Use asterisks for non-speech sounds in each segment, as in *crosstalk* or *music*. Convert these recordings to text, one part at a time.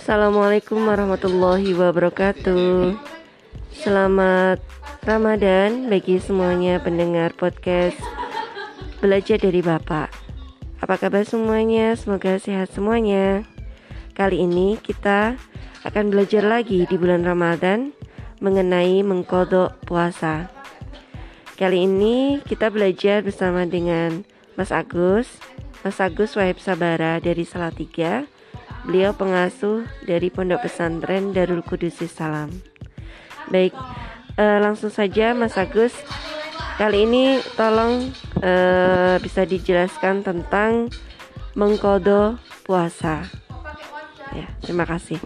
Assalamualaikum warahmatullahi wabarakatuh. Selamat Ramadan bagi semuanya pendengar podcast Belajar dari Bapak. Apa kabar semuanya? Semoga sehat semuanya. Kali ini kita akan belajar lagi di bulan Ramadan mengenai mengkodok puasa. Kali ini kita belajar bersama dengan Mas Agus, Mas Agus Wahib Sabara dari Salatiga Beliau pengasuh dari Pondok Pesantren Darul Kudus Salam. Baik, uh, langsung saja Mas Agus. Kali ini tolong uh, bisa dijelaskan tentang mengkodo puasa. Ya, terima kasih.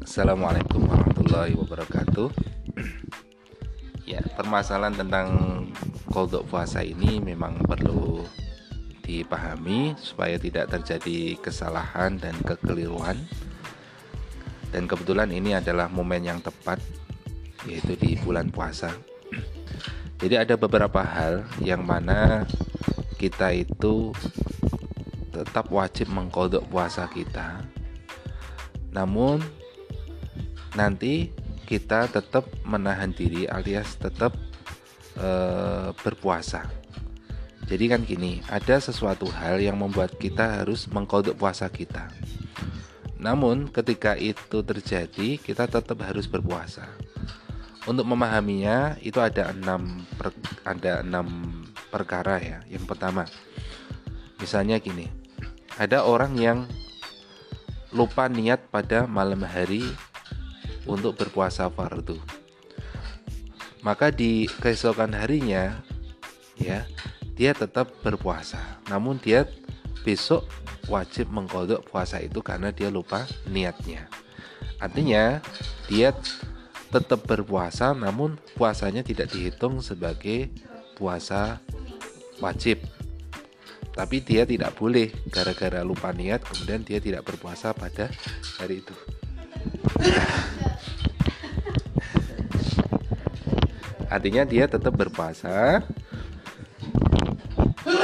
Assalamualaikum warahmatullahi wabarakatuh. *clears throat* Ya, permasalahan tentang kodok puasa ini memang perlu dipahami supaya tidak terjadi kesalahan dan kekeliruan. Dan kebetulan ini adalah momen yang tepat yaitu di bulan puasa. *clears throat* Jadi ada beberapa hal yang mana kita itu tetap wajib mengkodok puasa kita. Namun nanti kita tetap menahan diri alias tetap e, berpuasa jadi kan gini, ada sesuatu hal yang membuat kita harus mengkodok puasa kita. Namun ketika itu terjadi, kita tetap harus berpuasa. Untuk memahaminya itu ada enam per, ada enam perkara ya. Yang pertama, misalnya gini, ada orang yang lupa niat pada malam hari untuk berpuasa fardu. Maka di keesokan harinya ya dia tetap berpuasa. Namun dia besok wajib mengkodok puasa itu karena dia lupa niatnya. Artinya dia tetap berpuasa namun puasanya tidak dihitung sebagai puasa wajib. Tapi dia tidak boleh gara-gara lupa niat kemudian dia tidak berpuasa pada hari itu. Artinya dia tetap berpuasa Kemudian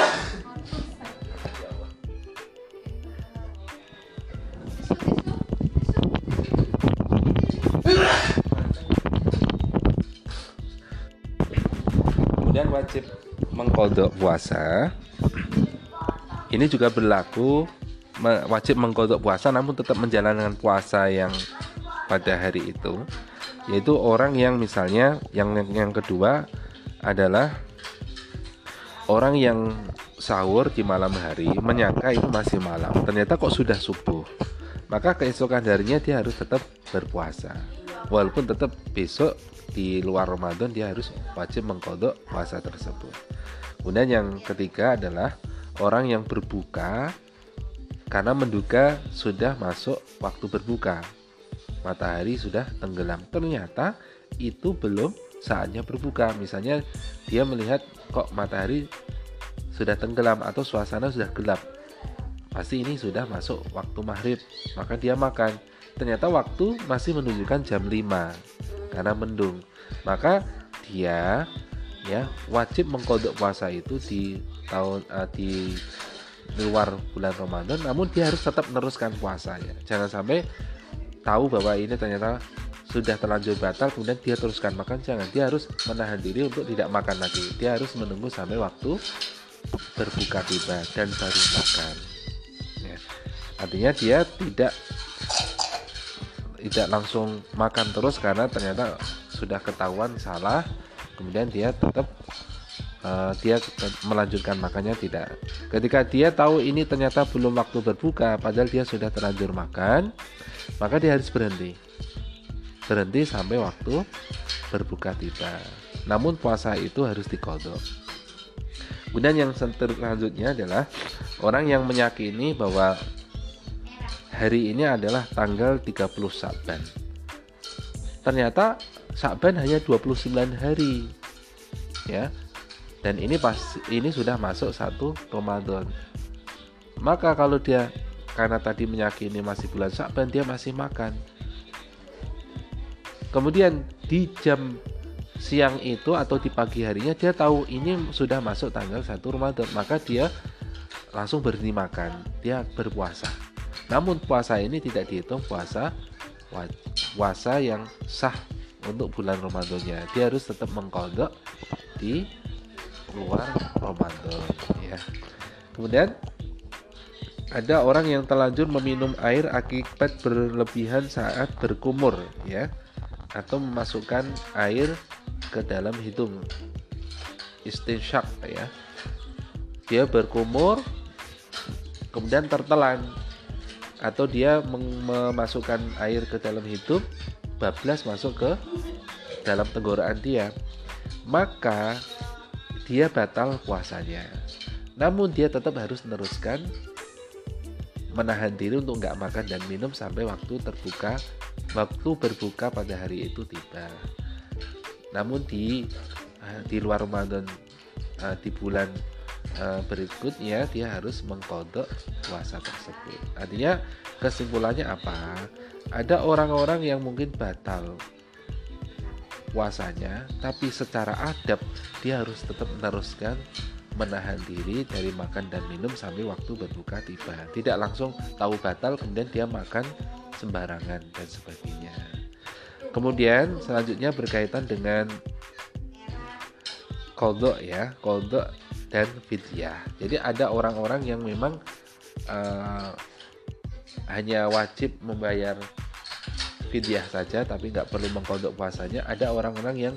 wajib mengkodok puasa. Ini juga berlaku wajib mengkodok puasa namun tetap menjalankan puasa yang pada hari itu yaitu orang yang misalnya yang yang kedua adalah orang yang sahur di malam hari menyangka itu masih malam ternyata kok sudah subuh. Maka keesokan harinya dia harus tetap berpuasa. Walaupun tetap besok di luar Ramadan dia harus wajib mengkodok puasa tersebut. Kemudian yang ketiga adalah orang yang berbuka karena menduga sudah masuk waktu berbuka. Matahari sudah tenggelam. Ternyata itu belum saatnya berbuka. Misalnya dia melihat kok matahari sudah tenggelam atau suasana sudah gelap. Pasti ini sudah masuk waktu maghrib maka dia makan. Ternyata waktu masih menunjukkan jam 5 karena mendung. Maka dia ya wajib mengkodok puasa itu di tahun uh, di luar bulan Ramadan. Namun dia harus tetap meneruskan puasa ya. Jangan sampai tahu bahwa ini ternyata sudah terlanjur batal kemudian dia teruskan makan. Jangan dia harus menahan diri untuk tidak makan lagi. Dia harus menunggu sampai waktu berbuka tiba dan baru makan. Ya. artinya dia tidak tidak langsung makan terus karena ternyata sudah ketahuan salah. Kemudian dia tetap uh, dia melanjutkan makannya tidak. Ketika dia tahu ini ternyata belum waktu berbuka padahal dia sudah terlanjur makan maka dia harus berhenti berhenti sampai waktu berbuka tiba. Namun puasa itu harus dikodok. Kemudian yang selanjutnya adalah orang yang meyakini bahwa hari ini adalah tanggal 30 Saban. Ternyata Saban hanya 29 hari. Ya. Dan ini pas ini sudah masuk satu Ramadan. Maka kalau dia karena tadi meyakini masih bulan Saban dia masih makan Kemudian di jam siang itu atau di pagi harinya dia tahu ini sudah masuk tanggal 1 Ramadan, maka dia langsung berhenti makan, dia berpuasa. namun puasa ini tidak dihitung puasa puasa yang sah untuk bulan Ramadannya. Dia harus tetap mengkodok di luar Ramadan ya. Kemudian ada orang yang terlanjur meminum air akibat berlebihan saat berkumur ya atau memasukkan air ke dalam hidung. Istinsyak ya. Dia berkumur kemudian tertelan. Atau dia memasukkan air ke dalam hidung bablas masuk ke dalam tenggorokan dia. Maka dia batal puasanya. Namun dia tetap harus meneruskan menahan diri untuk nggak makan dan minum sampai waktu terbuka waktu berbuka pada hari itu tiba. Namun di eh, di luar Ramadan eh, di bulan eh, berikutnya dia harus mengkodok puasa tersebut. Artinya kesimpulannya apa? Ada orang-orang yang mungkin batal puasanya tapi secara adab dia harus tetap meneruskan menahan diri dari makan dan minum sampai waktu berbuka tiba. Tidak langsung tahu batal kemudian dia makan sembarangan dan sebagainya. Kemudian selanjutnya berkaitan dengan kodok ya, kodok dan fidyah. Jadi ada orang-orang yang memang uh, hanya wajib membayar fidyah saja tapi nggak perlu mengkodok puasanya. Ada orang-orang yang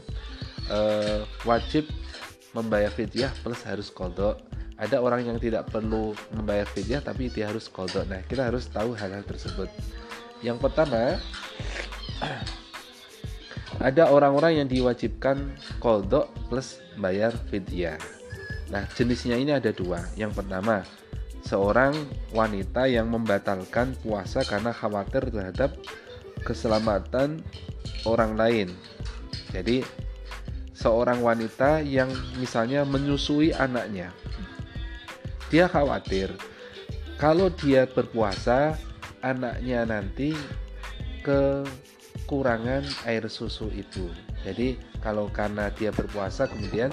uh, wajib membayar fidyah plus harus kodok. Ada orang yang tidak perlu membayar fidyah tapi dia harus kodok. Nah kita harus tahu hal-hal tersebut. Yang pertama *clears throat* ada orang-orang yang diwajibkan kodok plus bayar fidyah. Nah jenisnya ini ada dua. Yang pertama seorang wanita yang membatalkan puasa karena khawatir terhadap keselamatan orang lain. Jadi seorang wanita yang misalnya menyusui anaknya. Dia khawatir kalau dia berpuasa, anaknya nanti kekurangan air susu itu. Jadi kalau karena dia berpuasa kemudian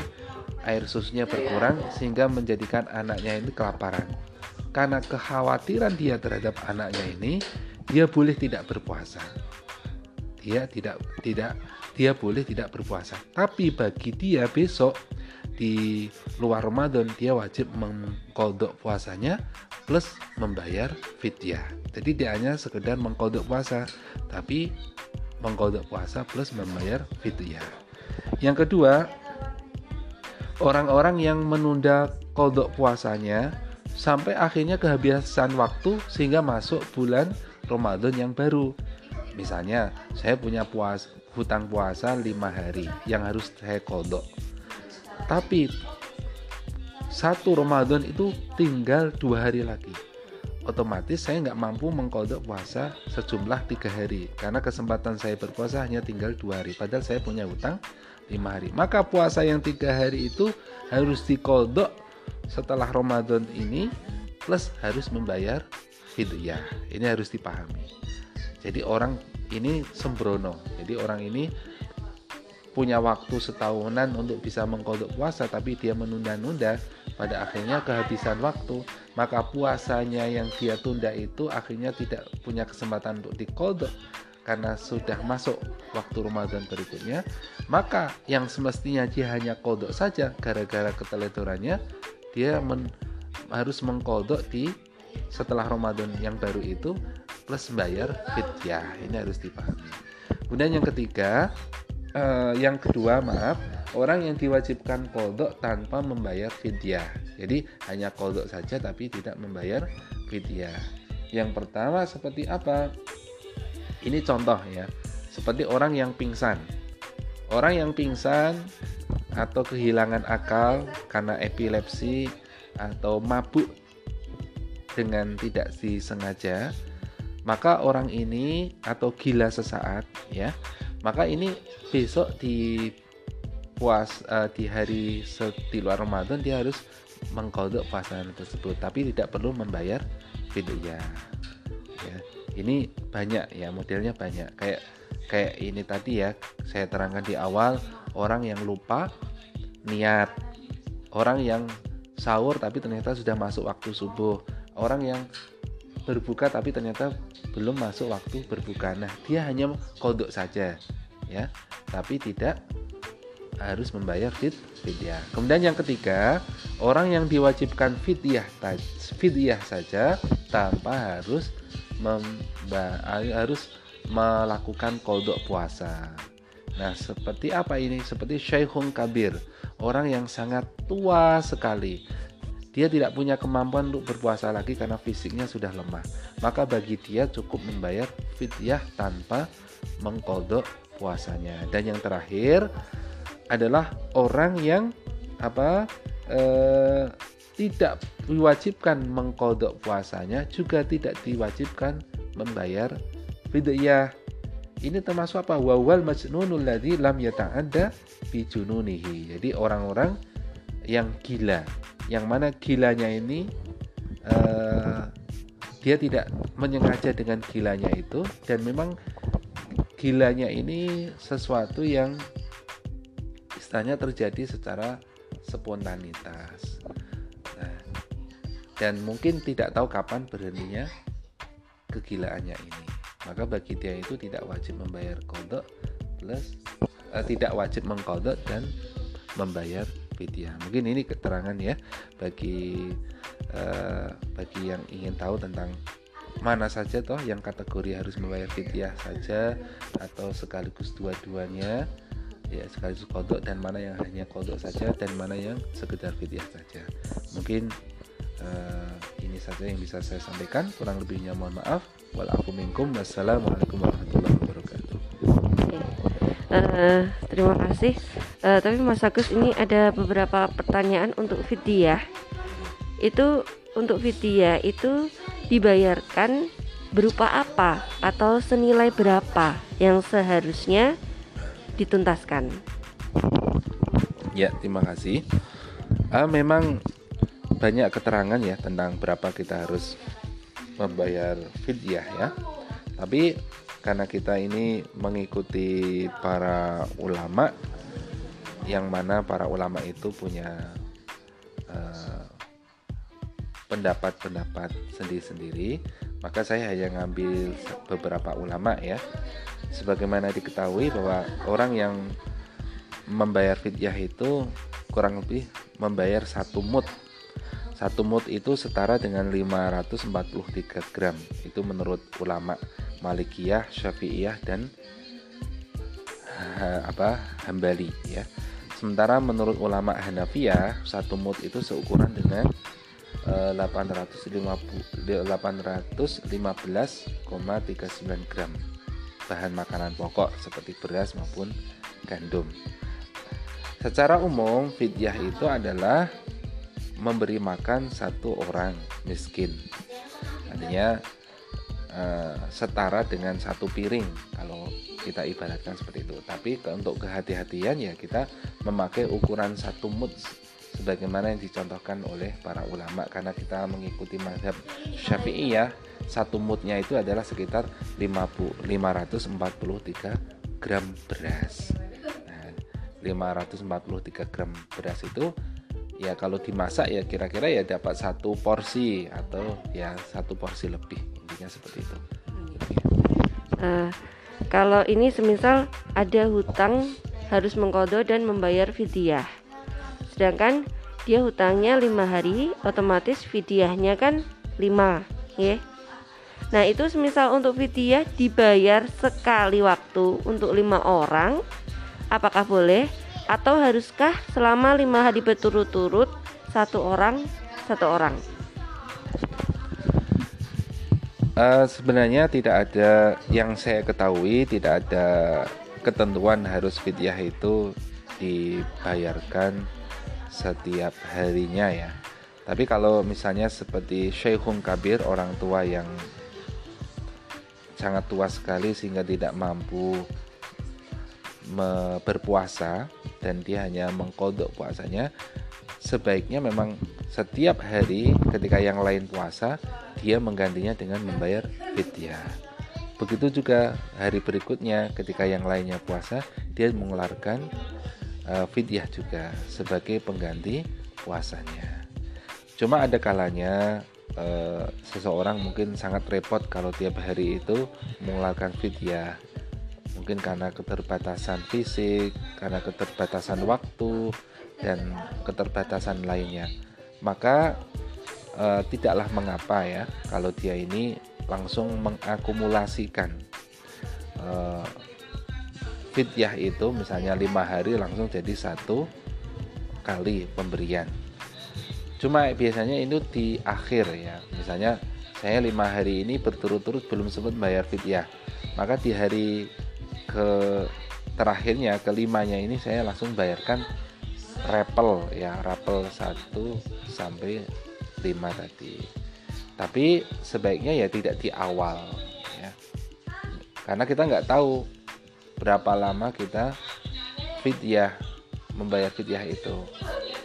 air susunya berkurang sehingga menjadikan anaknya ini kelaparan. Karena kekhawatiran dia terhadap anaknya ini, dia boleh tidak berpuasa. Dia tidak tidak dia boleh tidak berpuasa. Tapi bagi dia besok di luar Ramadan dia wajib mengkodok puasanya plus membayar fidyah. Jadi dia hanya sekedar mengkodok puasa, tapi mengkodok puasa plus membayar fidyah. Yang kedua, orang-orang yang menunda kodok puasanya sampai akhirnya kehabisan waktu sehingga masuk bulan Ramadan yang baru. Misalnya, saya punya puas hutang puasa lima hari yang harus saya kodok. Tapi satu Ramadan itu tinggal dua hari lagi. Otomatis saya nggak mampu mengkodok puasa sejumlah tiga hari. Karena kesempatan saya berpuasa hanya tinggal dua hari. Padahal saya punya hutang lima hari. Maka puasa yang tiga hari itu harus dikodok setelah Ramadan ini plus harus membayar fidyah ini harus dipahami jadi orang ini sembrono. Jadi orang ini punya waktu setahunan untuk bisa mengkodok puasa tapi dia menunda-nunda. Pada akhirnya kehabisan waktu maka puasanya yang dia tunda itu akhirnya tidak punya kesempatan untuk dikodok karena sudah masuk waktu Ramadan berikutnya. Maka yang semestinya dia hanya kodok saja gara-gara keteledorannya dia men, harus mengkodok di setelah Ramadan yang baru itu plus bayar fidyah ini harus dipahami. Kemudian yang ketiga uh, yang kedua maaf orang yang diwajibkan kodok tanpa membayar fidyah. Jadi hanya kodok saja tapi tidak membayar fidyah. Yang pertama seperti apa? Ini contoh ya. Seperti orang yang pingsan. Orang yang pingsan atau kehilangan akal karena epilepsi atau mabuk dengan tidak disengaja maka orang ini atau gila sesaat ya maka ini besok di puas uh, di hari di luar Ramadan dia harus mengkodok puasa tersebut. Tapi tidak perlu membayar fidyah ya. Ini banyak ya modelnya banyak. Kayak kayak ini tadi ya saya terangkan di awal orang yang lupa niat orang yang sahur tapi ternyata sudah masuk waktu subuh orang yang berbuka tapi ternyata belum masuk waktu berbuka. Nah, dia hanya kodok saja, ya, tapi tidak harus membayar fit fidyah. Kemudian yang ketiga, orang yang diwajibkan fidyah fidyah saja tanpa harus memba, harus melakukan kodok puasa. Nah, seperti apa ini? Seperti Syekhun Kabir, orang yang sangat tua sekali dia tidak punya kemampuan untuk berpuasa lagi karena fisiknya sudah lemah. Maka bagi dia cukup membayar fidyah tanpa mengkodok puasanya. Dan yang terakhir adalah orang yang apa eh, tidak diwajibkan mengkodok puasanya juga tidak diwajibkan membayar fidyah. Ini termasuk apa? Wawal majnunul ladzi lam yata'adda bi jununihi. Jadi orang-orang yang gila yang mana gilanya ini uh, dia tidak menyengaja dengan gilanya itu. Dan memang gilanya ini sesuatu yang istilahnya terjadi secara spontanitas. Nah, dan mungkin tidak tahu kapan berhentinya kegilaannya ini. Maka bagi dia itu tidak wajib membayar kodok plus uh, tidak wajib mengkodok dan membayar fidyah. Mungkin ini keterangan ya bagi uh, bagi yang ingin tahu tentang mana saja toh yang kategori harus membayar fidyah saja atau sekaligus dua-duanya ya sekaligus kodok dan mana yang hanya kodok saja dan mana yang sekedar fidyah saja. Mungkin uh, ini saja yang bisa saya sampaikan. Kurang lebihnya mohon maaf. Walaupun Wassalamualaikum warahmatullahi wabarakatuh. Uh, terima kasih uh, tapi Mas Agus ini ada beberapa pertanyaan untuk Vidya. Itu untuk Vidya itu dibayarkan berupa apa atau senilai berapa yang seharusnya dituntaskan? Ya terima kasih. Uh, memang banyak keterangan ya tentang berapa kita harus membayar fidyah ya. Tapi karena kita ini mengikuti para ulama yang mana para ulama itu punya uh, pendapat-pendapat sendiri-sendiri. Maka saya hanya ngambil beberapa ulama ya. Sebagaimana diketahui bahwa orang yang membayar fidyah itu kurang lebih membayar satu mut. Satu mut itu setara dengan 543 gram. Itu menurut ulama Malikiyah, Syafi'iyah dan apa Hambali ya Sementara menurut ulama Hanafiyah, satu mut itu seukuran dengan 815,39 gram bahan makanan pokok seperti beras maupun gandum. Secara umum, fidyah itu adalah memberi makan satu orang miskin. Artinya uh, setara dengan satu piring kalau kita ibaratkan seperti itu. Tapi untuk kehati-hatian ya kita memakai ukuran satu mut sebagaimana yang dicontohkan oleh para ulama. Karena kita mengikuti mazhab Syafi'i ya satu mutnya itu adalah sekitar 50, 543 gram beras. Nah, 543 gram beras itu ya kalau dimasak ya kira-kira ya dapat satu porsi atau ya satu porsi lebih. Intinya seperti itu. Uh, kalau ini semisal ada hutang harus mengkodo dan membayar fidyah. Sedangkan dia hutangnya lima hari, otomatis fidyahnya kan lima, ya. Nah itu semisal untuk fidyah dibayar sekali waktu untuk lima orang, apakah boleh? Atau haruskah selama lima hari berturut-turut satu orang satu orang? Uh, sebenarnya tidak ada yang saya ketahui tidak ada ketentuan harus fidyah itu dibayarkan setiap harinya ya. Tapi kalau misalnya seperti Syekhun Kabir orang tua yang sangat tua sekali sehingga tidak mampu berpuasa dan dia hanya mengkodok puasanya sebaiknya memang setiap hari ketika yang lain puasa dia menggantinya dengan membayar fidyah. Begitu juga hari berikutnya ketika yang lainnya puasa dia mengeluarkan uh, fidyah juga sebagai pengganti puasanya. Cuma ada kalanya eh, seseorang mungkin sangat repot kalau tiap hari itu mengeluarkan fidyah mungkin karena keterbatasan fisik karena keterbatasan waktu dan keterbatasan lainnya maka eh, tidaklah mengapa ya kalau dia ini langsung mengakumulasikan eh, fidyah itu misalnya lima hari langsung jadi satu kali pemberian. Cuma biasanya itu di akhir ya. Misalnya saya lima hari ini berturut-turut belum sempat bayar fidyah. Maka di hari ke terakhirnya kelimanya ini saya langsung bayarkan rapel ya rapel 1 sampai 5 tadi. Tapi sebaiknya ya tidak di awal ya. Karena kita nggak tahu berapa lama kita fidyah membayar fidyah itu.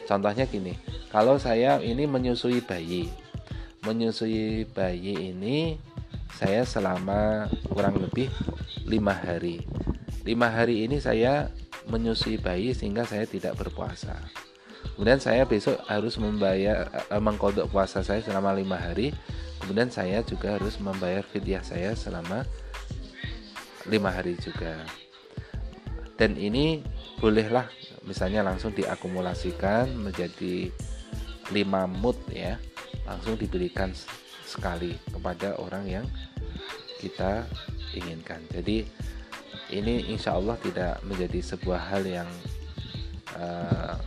Contohnya gini kalau saya ini menyusui bayi menyusui bayi ini saya selama kurang lebih lima hari. Lima hari ini saya menyusui bayi sehingga saya tidak berpuasa. Kemudian saya besok harus membayar eh, mengkodok puasa saya selama lima hari. Kemudian saya juga harus membayar fidyah saya selama lima hari juga. Dan ini bolehlah misalnya langsung diakumulasikan menjadi lima mood ya. Langsung diberikan sekali kepada orang yang kita inginkan. Jadi ini insya Allah tidak menjadi sebuah hal yang uh,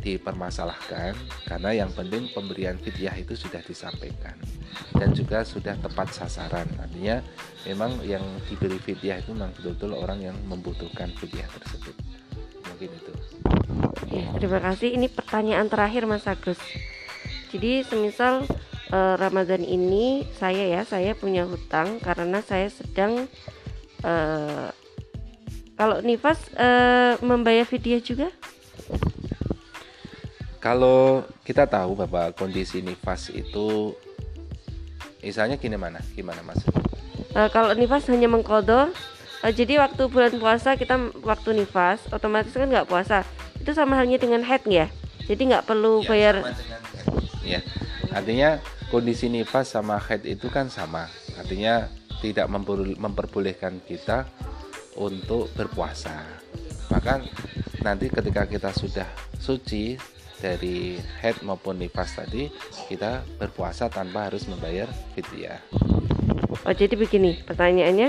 dipermasalahkan. Karena yang penting pemberian fidyah itu sudah disampaikan. Dan juga sudah tepat sasaran. Artinya memang yang diberi fidyah itu memang betul-betul orang yang membutuhkan fidyah tersebut. Mungkin itu. Ya, terima kasih. Ini pertanyaan terakhir Mas Agus. Jadi semisal uh, Ramadan ini saya ya, saya punya hutang karena saya sedang uh, kalau nifas uh, membayar fidyah juga? Kalau kita tahu bahwa kondisi nifas itu misalnya gini mana? Gimana Mas? Uh, kalau nifas hanya mengkodo uh, jadi waktu bulan puasa kita waktu nifas otomatis kan nggak puasa itu sama halnya dengan head ya jadi nggak perlu ya, bayar ya artinya kondisi nifas sama head itu kan sama artinya tidak memperbolehkan kita untuk berpuasa. Maka nanti ketika kita sudah suci dari head maupun nifas tadi kita berpuasa tanpa harus membayar fidyah. Oh jadi begini pertanyaannya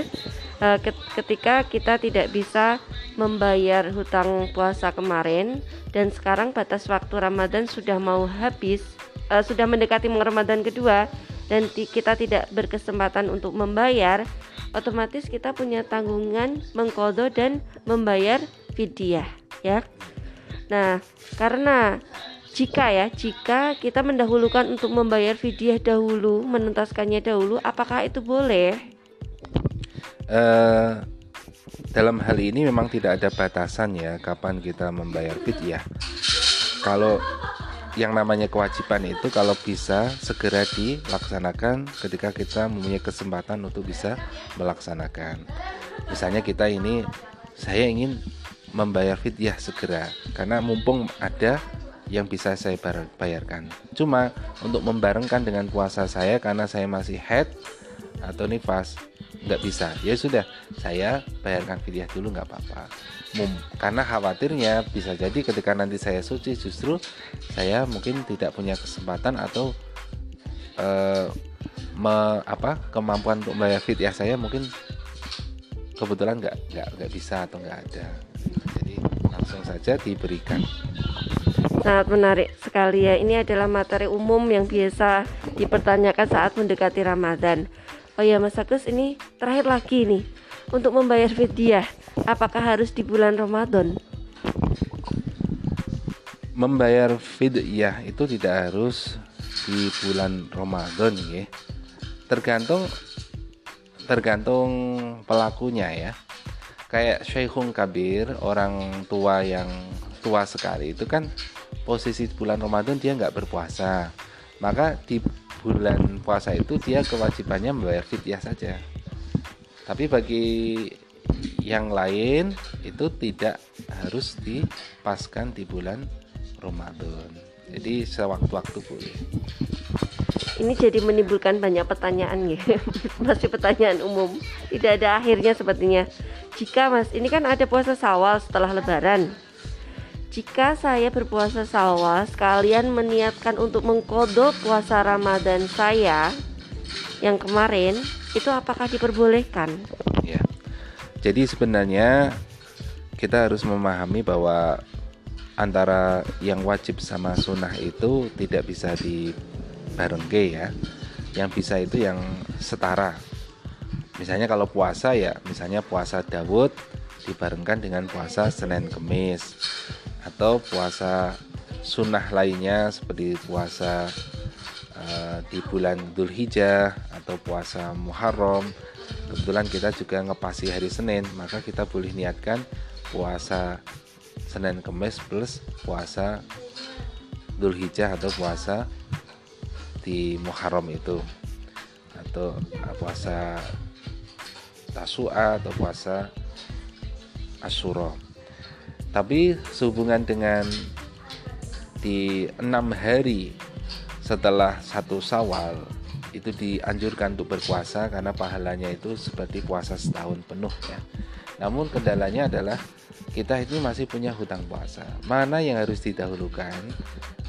uh, ketika kita tidak bisa membayar hutang puasa kemarin dan sekarang batas waktu Ramadan sudah mau habis uh, sudah mendekati Ramadan kedua dan kita tidak berkesempatan untuk membayar otomatis kita punya tanggungan mengkodo dan membayar fidyah ya. Nah karena jika ya jika kita mendahulukan untuk membayar fidyah dahulu menuntaskannya dahulu apakah itu boleh uh, dalam hal ini memang tidak ada batasan ya kapan kita membayar fidyah kalau yang namanya kewajiban itu kalau bisa segera dilaksanakan ketika kita mempunyai kesempatan untuk bisa melaksanakan misalnya kita ini saya ingin membayar fidyah segera karena mumpung ada yang bisa saya bayarkan. Cuma untuk membarengkan dengan puasa saya karena saya masih head atau nifas nggak bisa. Ya sudah, saya bayarkan fidyah dulu nggak apa-apa. Karena khawatirnya bisa jadi ketika nanti saya suci justru saya mungkin tidak punya kesempatan atau uh, me, apa kemampuan untuk membayar fidyah saya mungkin kebetulan nggak nggak nggak bisa atau nggak ada. Jadi langsung saja diberikan. Sangat menarik sekali ya. Ini adalah materi umum yang biasa dipertanyakan saat mendekati Ramadan. Oh ya Mas Agus ini terakhir lagi nih untuk membayar fidyah apakah harus di bulan Ramadan? Membayar fidyah itu tidak harus di bulan Ramadan ya. Tergantung tergantung pelakunya ya. Kayak Syekhung Kabir, orang tua yang tua sekali itu kan posisi bulan Ramadan dia nggak berpuasa maka di bulan puasa itu dia kewajibannya membayar fidyah saja. Tapi bagi yang lain itu tidak harus dipaskan di bulan Ramadan. Jadi sewaktu-waktu boleh. Ini jadi menimbulkan banyak pertanyaan ya. *laughs* Masih pertanyaan umum. Tidak ada akhirnya sepertinya. Jika mas ini kan ada puasa sawal setelah lebaran jika saya berpuasa sawal sekalian meniatkan untuk mengkodok puasa ramadan saya yang kemarin itu apakah diperbolehkan? Ya. Jadi sebenarnya kita harus memahami bahwa antara yang wajib sama sunnah itu tidak bisa dibarengke ya. Yang bisa itu yang setara. Misalnya kalau puasa ya misalnya puasa Dawud dibarengkan dengan puasa Senin Kemis atau puasa sunnah lainnya seperti puasa uh, di bulan Dhul Hijjah atau puasa Muharram kebetulan kita juga ngepasi hari Senin maka kita boleh niatkan puasa Senin Kemis plus puasa Dhul Hijjah atau puasa di Muharram itu atau puasa Tasua atau puasa Asyura. Tapi sehubungan dengan di enam hari setelah satu Sawal itu dianjurkan untuk berpuasa karena pahalanya itu seperti puasa setahun penuh ya. Namun kendalanya adalah kita itu masih punya hutang puasa. Mana yang harus didahulukan?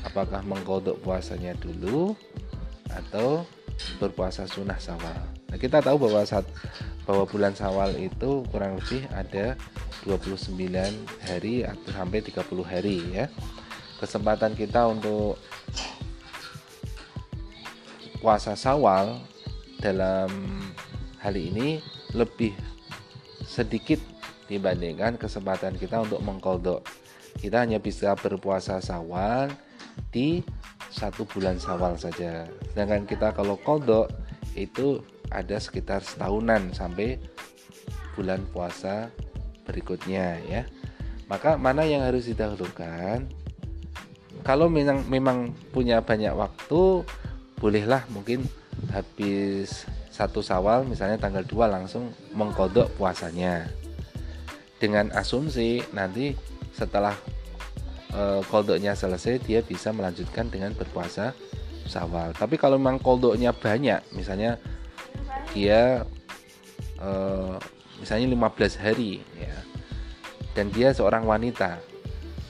Apakah mengkodok puasanya dulu atau berpuasa sunnah sawal? Nah, kita tahu bahwa saat bahwa bulan sawal itu kurang lebih ada 29 hari atau sampai 30 hari ya. Kesempatan kita untuk puasa sawal dalam hal ini lebih sedikit dibandingkan kesempatan kita untuk mengkodok kita hanya bisa berpuasa sawal di satu bulan sawal saja. Sedangkan kita kalau kodok itu ada sekitar setahunan sampai bulan puasa berikutnya ya. Maka mana yang harus didahulukan? Kalau memang memang punya banyak waktu bolehlah mungkin habis satu sawal misalnya tanggal 2 langsung mengkodok puasanya. Dengan asumsi nanti setelah e, koldoknya selesai dia bisa melanjutkan dengan berpuasa sawal tapi kalau memang koldoknya banyak misalnya dia e, misalnya 15 hari ya dan dia seorang wanita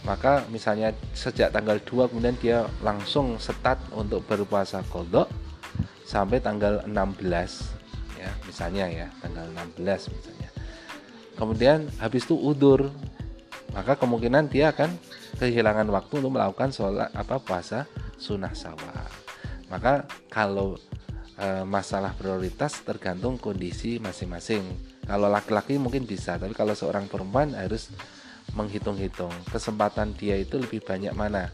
maka misalnya sejak tanggal 2 kemudian dia langsung setat untuk berpuasa kodok sampai tanggal 16 ya misalnya ya tanggal 16 misalnya. Kemudian habis itu udur maka kemungkinan dia akan kehilangan waktu untuk melakukan sholat apa puasa sunnah sawal maka kalau e, masalah prioritas tergantung kondisi masing-masing. Kalau laki-laki mungkin bisa tapi kalau seorang perempuan harus menghitung-hitung kesempatan dia itu lebih banyak mana.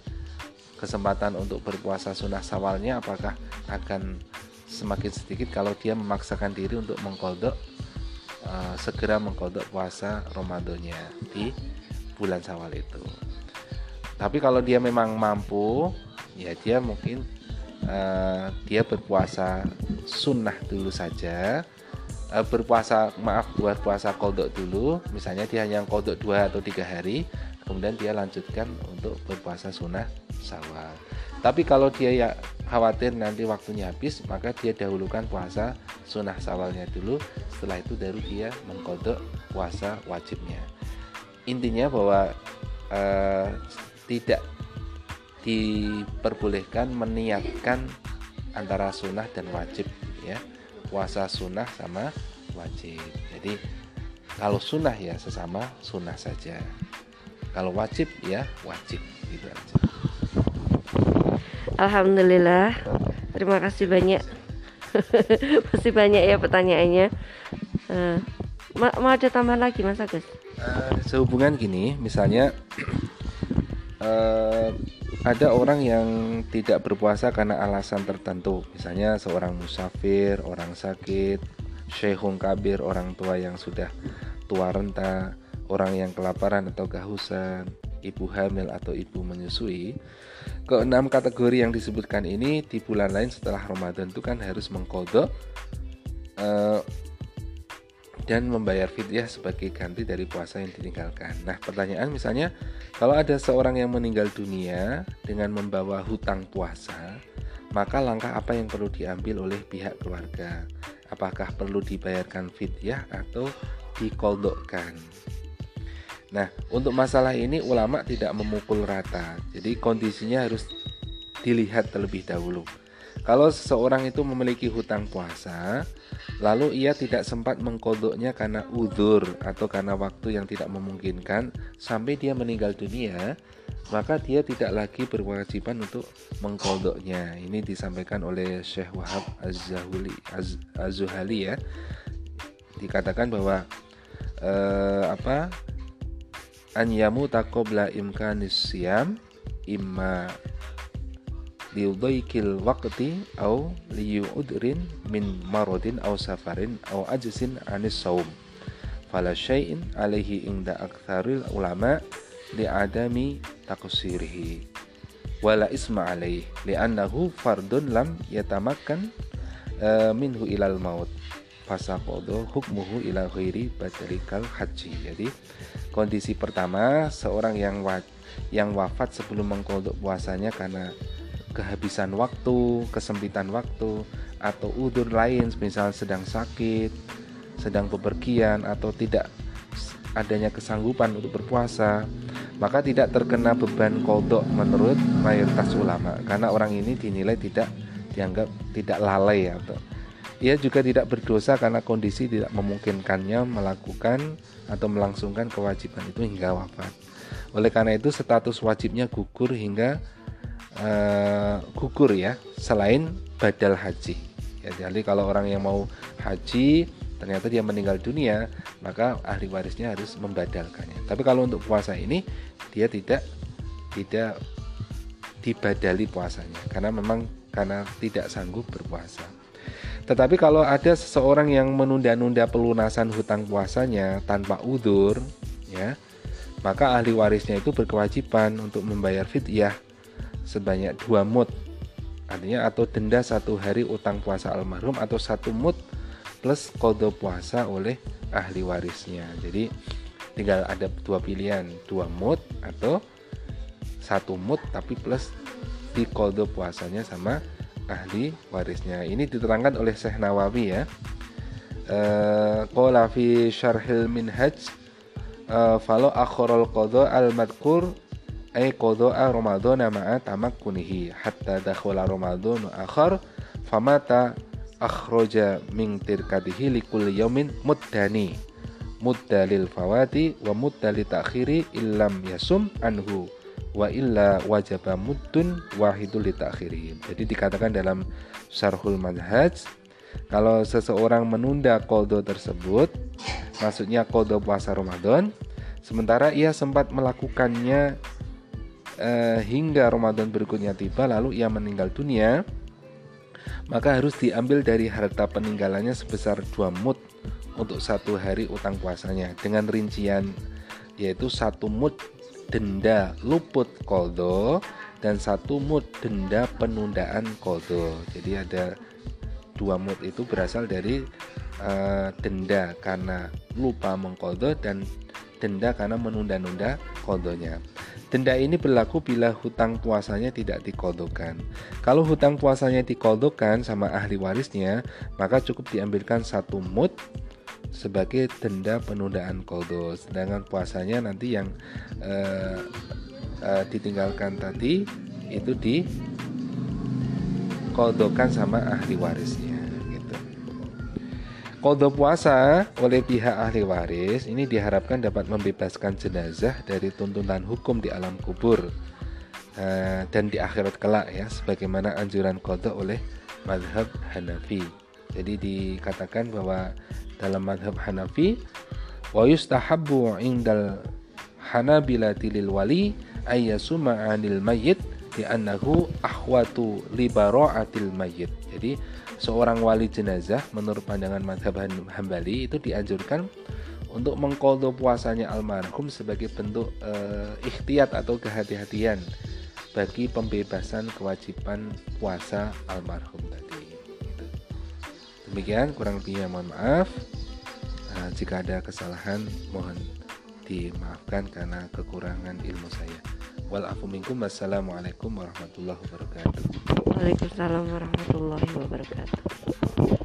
Kesempatan untuk berpuasa sunnah sawalnya apakah akan semakin sedikit kalau dia memaksakan diri untuk mengkodok uh, segera mengkodok puasa Ramadannya di bulan Syawal itu. Tapi kalau dia memang mampu, ya dia mungkin uh, dia berpuasa sunnah dulu saja. Uh, berpuasa maaf buat puasa kodok dulu, misalnya dia hanya kodok dua atau tiga hari, kemudian dia lanjutkan untuk berpuasa sunnah Syawal. Tapi kalau dia ya khawatir nanti waktunya habis maka dia dahulukan puasa sunnah sawalnya dulu setelah itu baru dia mengkodok puasa wajibnya intinya bahwa uh, tidak diperbolehkan meniatkan antara sunnah dan wajib ya puasa sunnah sama wajib jadi kalau sunnah ya sesama sunnah saja kalau wajib ya wajib gitu aja Alhamdulillah. Terima kasih banyak. *laughs* Masih banyak ya pertanyaannya. Uh, mau ada tambahan lagi Mas Agus? Uh, sehubungan gini, misalnya *clears throat* uh, ada orang yang tidak berpuasa karena alasan tertentu, misalnya seorang musafir, orang sakit, syekhung kabir, orang tua yang sudah tua renta, orang yang kelaparan atau kehausan, ibu hamil atau ibu menyusui. Keenam kategori yang disebutkan ini di bulan lain setelah Ramadan itu kan harus mengkodok uh, dan membayar fidyah sebagai ganti dari puasa yang ditinggalkan. Nah, pertanyaan misalnya kalau ada seorang yang meninggal dunia dengan membawa hutang puasa, maka langkah apa yang perlu diambil oleh pihak keluarga? Apakah perlu dibayarkan fidyah atau dikodokkan? Nah, untuk masalah ini ulama tidak memukul rata. Jadi kondisinya harus dilihat terlebih dahulu. Kalau seseorang itu memiliki hutang puasa, lalu ia tidak sempat mengkodoknya karena udur atau karena waktu yang tidak memungkinkan sampai dia meninggal dunia, maka dia tidak lagi berkewajiban untuk mengkodoknya. Ini disampaikan oleh Syekh Wahab Az-Zuhali ya. Dikatakan bahwa eh, apa an takobla imkanis siam imma liudhaikil waqti au liyudrin min marodin au safarin au ajsin anis saum fala syai'in alaihi inda aktsaril ulama li adami takusirihi wala isma alaih li'annahu fardun lam yatamakkan uh, minhu ilal maut. Fasakodo hukmuhu ila ghairi badalikal haji. Jadi kondisi pertama seorang yang wa yang wafat sebelum mengkodok puasanya karena kehabisan waktu kesempitan waktu atau udur lain misal sedang sakit sedang bepergian atau tidak adanya kesanggupan untuk berpuasa maka tidak terkena beban kodok menurut mayoritas ulama karena orang ini dinilai tidak dianggap tidak lalai atau ia juga tidak berdosa karena kondisi tidak memungkinkannya melakukan atau melangsungkan kewajiban itu hingga wafat. Oleh karena itu status wajibnya gugur hingga uh, gugur ya, selain badal haji. Ya, jadi kalau orang yang mau haji ternyata dia meninggal dunia, maka ahli warisnya harus membadalkannya. Tapi kalau untuk puasa ini dia tidak tidak dibadali puasanya karena memang karena tidak sanggup berpuasa. Tetapi kalau ada seseorang yang menunda-nunda pelunasan hutang puasanya tanpa udur, ya, maka ahli warisnya itu berkewajiban untuk membayar fidyah sebanyak dua mut, artinya atau denda satu hari utang puasa almarhum atau satu mut plus kode puasa oleh ahli warisnya. Jadi tinggal ada dua pilihan, dua mut atau satu mut tapi plus di kode puasanya sama ahli warisnya. Ini diterangkan oleh Syekh Nawawi ya. Eh, qala fi syarhil minhaj uh, falo akhorul qadha al madkur ay qadha ramadan ma'a tamakkunihi. Hatta dakhala ramadan akhar famata akhraja min tirkatihi likul yaumin muddani muddalil fawati wa muddali takhiri illam yasum anhu. Wa illa wajaba muddun wahidul litakhirihim. Jadi dikatakan dalam Syarhul Manhaj kalau seseorang menunda kodo tersebut maksudnya kodo puasa Ramadan sementara ia sempat melakukannya eh, hingga Ramadan berikutnya tiba lalu ia meninggal dunia maka harus diambil dari harta peninggalannya sebesar dua mut untuk satu hari utang puasanya dengan rincian yaitu satu mut denda luput koldo dan satu mut denda penundaan koldo. Jadi ada dua mut itu berasal dari uh, denda karena lupa mengkoldo dan denda karena menunda-nunda koldonya. Denda ini berlaku bila hutang puasanya tidak dikodokan. Kalau hutang puasanya dikodokan sama ahli warisnya, maka cukup diambilkan satu mut sebagai denda penundaan koldo sedangkan puasanya nanti yang uh, uh, ditinggalkan tadi itu di koldokan sama ahli warisnya. Koldo puasa oleh pihak ahli waris ini diharapkan dapat membebaskan jenazah dari tuntutan hukum di alam kubur uh, dan di akhirat kelak ya sebagaimana anjuran koldo oleh madhab Hanafi. Jadi dikatakan bahwa dalam madhab Hanafi wa yustahabbu indal Hanabilati lil wali ayyasuma anil mayyit li'annahu ahwatu li bara'atil mayyit. Jadi seorang wali jenazah menurut pandangan madhab Hambali itu dianjurkan untuk mengkoldo puasanya almarhum sebagai bentuk uh, ikhtiyat atau kehati-hatian bagi pembebasan kewajiban puasa almarhum tadi. Demikian kurang lebihnya mohon maaf. Nah, jika ada kesalahan mohon dimaafkan karena kekurangan ilmu saya. Wal minkum wassalamualaikum warahmatullahi wabarakatuh. Waalaikumsalam warahmatullahi wabarakatuh